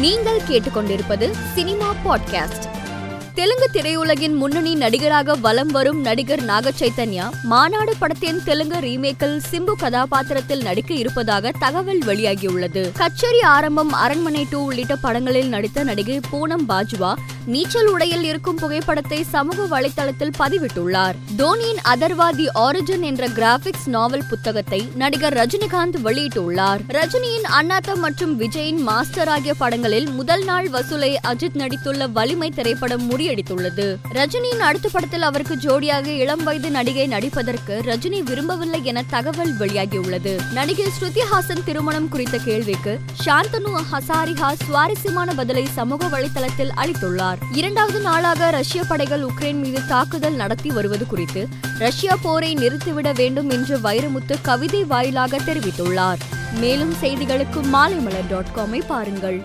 நீங்கள் கேட்டுக்கொண்டிருப்பது cinema podcast. Telugu திரையுலகின் முன்னணி நடிகராக வலம் வரும் நடிகர் நாக சைத்தன்யா மாநாடு படத்தின் தெலுங்கு ரீமேக்கில் சிம்பு கதாபாத்திரத்தில் நடிக்க இருப்பதாக தகவல் வெளியாகியுள்ளது. கச்சேரி ஆரம்பம் அரண்மனை டூ உள்ளிட்ட படங்களில் நடித்த நடிகை பூனம் பாஜ்வா நீச்சல் உடையில் இருக்கும் புகைப்படத்தை சமூக வலைதளத்தில் பதிவிட்டுள்ளார். தோனியின் அதர்வா தி ஆரிஜின் என்ற கிராபிக்ஸ் நாவல் புத்தகத்தை நடிகர் ரஜினிகாந்த் வெளியிட்டுள்ளார். ரஜினியின் அண்ணாத்தம் மற்றும் விஜயின் மாஸ்டர் ஆகிய படங்களில் முதல் நாள் வசூலை அஜித் நடித்துள்ள வலிமை திரைப்படம் முறியடித்துள்ளது. ரஜினியின் அடுத்த படத்தில் அவருக்கு ஜோடியாக இளம் வயது நடிகை நடிப்பதற்கு ரஜினி விரும்பவில்லை என தகவல் வெளியாகியுள்ளது. நடிகை ஸ்ருதி ஹாசன் திருமணம் குறித்த கேள்விக்கு சாந்தனு ஹசாரிஹா சுவாரஸ்யமான பதிலை சமூக வலைதளத்தில் அளித்துள்ளார். இரண்டாவது நாளாக ரஷ்ய படைகள் உக்ரைன் மீது தாக்குதல் நடத்தி வருவது குறித்து ரஷ்யா போரை நிறுத்திவிட வேண்டும் என்று வைரமுத்து கவிதை வாயிலாக தெரிவித்துள்ளார். மேலும் செய்திகளுக்கு மாலைமலர் டாட் காமை பாருங்கள்.